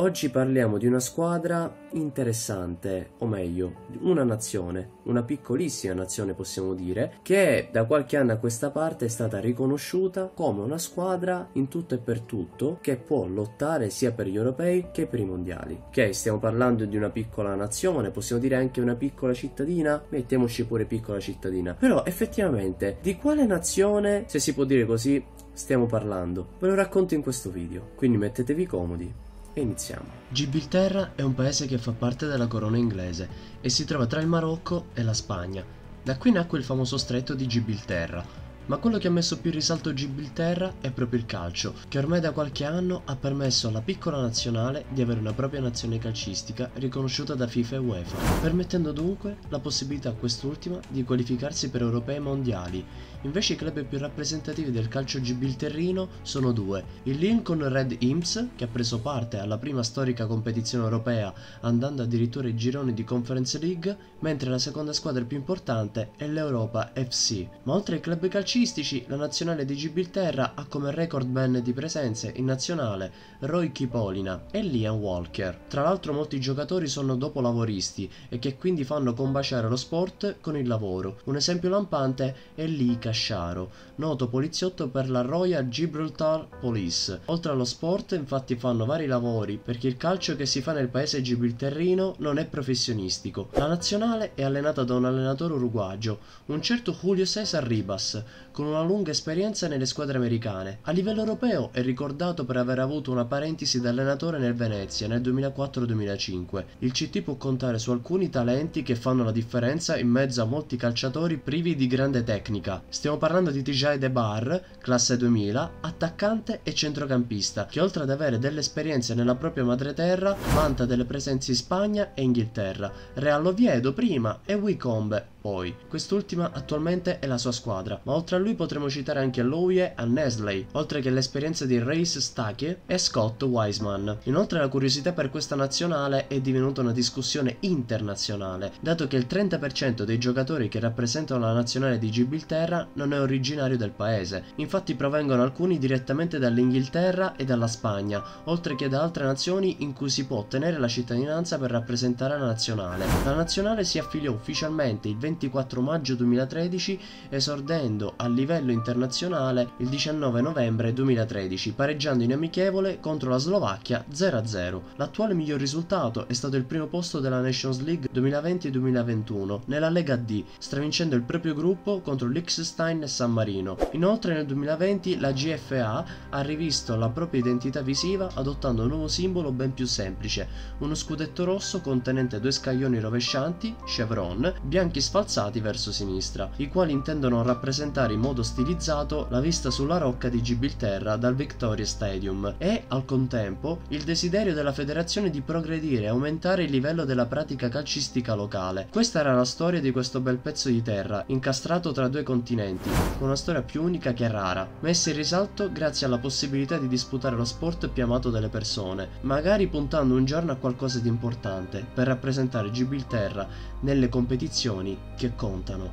Oggi parliamo di una squadra interessante, o meglio, una nazione, una piccolissima nazione possiamo dire, che da qualche anno a questa parte è stata riconosciuta come una squadra in tutto e per tutto che può lottare sia per gli europei che per i mondiali. Ok, stiamo parlando di una piccola nazione, possiamo dire anche una piccola cittadina, mettiamoci pure piccola cittadina. Però effettivamente di quale nazione, se si può dire così, stiamo parlando? Ve lo racconto in questo video, quindi mettetevi comodi e iniziamo. Gibilterra è un paese che fa parte della corona inglese e si trova tra il Marocco e la Spagna. Da qui nacque il famoso stretto di Gibilterra, ma quello che ha messo più in risalto Gibilterra è proprio il calcio, che ormai da qualche anno ha permesso alla piccola nazionale di avere una propria nazione calcistica riconosciuta da FIFA e UEFA, permettendo dunque la possibilità a quest'ultima di qualificarsi per europei e mondiali. Invece i club più rappresentativi del calcio gibilterrino sono due, il Lincoln Red Imps, che ha preso parte alla prima storica competizione europea andando addirittura ai gironi di Conference League, mentre la seconda squadra più importante è l'Europa FC. Ma oltre ai club calcistici calcistici, la nazionale di Gibilterra ha come recordman di presenze in nazionale Roy Kipolina e Liam Walker. Tra l'altro molti giocatori sono dopolavoristi e che quindi fanno combaciare lo sport con il lavoro. Un esempio lampante è Lee Casciaro, noto poliziotto per la Royal Gibraltar Police. Oltre allo sport infatti fanno vari lavori perché il calcio che si fa nel paese gibilterrino non è professionistico. La nazionale è allenata da un allenatore uruguagio, un certo Julio Cesar Ribas, con una lunga esperienza nelle squadre americane. A livello europeo è ricordato per aver avuto una parentesi da allenatore nel Venezia nel 2004-2005. Il CT può contare su alcuni talenti che fanno la differenza in mezzo a molti calciatori privi di grande tecnica. Stiamo parlando di Tijay De Bar, classe 2000, attaccante e centrocampista, che oltre ad avere delle esperienze nella propria madreterra, vanta delle presenze in Spagna e Inghilterra, Real Oviedo prima e Wicombe poi. Quest'ultima attualmente è la sua squadra, ma oltre a lui potremo citare anche Lowie e Nesley, oltre che l'esperienza di Race Stake e Scott Wiseman. Inoltre la curiosità per questa nazionale è divenuta una discussione internazionale, dato che il 30% dei giocatori che rappresentano la nazionale di Gibilterra non è originario del paese, infatti provengono alcuni direttamente dall'Inghilterra e dalla Spagna, oltre che da altre nazioni in cui si può ottenere la cittadinanza per rappresentare la nazionale. La nazionale si affiliò ufficialmente il 20 24 maggio 2013 esordendo a livello internazionale il 19 novembre 2013 pareggiando in amichevole contro la Slovacchia 0-0. L'attuale miglior risultato è stato il primo posto della Nations League 2020-2021 nella Lega D, stravincendo il proprio gruppo contro l'Ixstein e San Marino. Inoltre nel 2020 la GFA ha rivisto la propria identità visiva adottando un nuovo simbolo ben più semplice, uno scudetto rosso contenente due scaglioni rovescianti, chevron, bianchi sfalsati falsati verso sinistra, i quali intendono rappresentare in modo stilizzato la vista sulla rocca di Gibilterra dal Victoria Stadium e, al contempo, il desiderio della federazione di progredire e aumentare il livello della pratica calcistica locale. Questa era la storia di questo bel pezzo di terra, incastrato tra due continenti, con una storia più unica che rara, messa in risalto grazie alla possibilità di disputare lo sport più amato dalle persone, magari puntando un giorno a qualcosa di importante per rappresentare Gibilterra nelle competizioni che contano.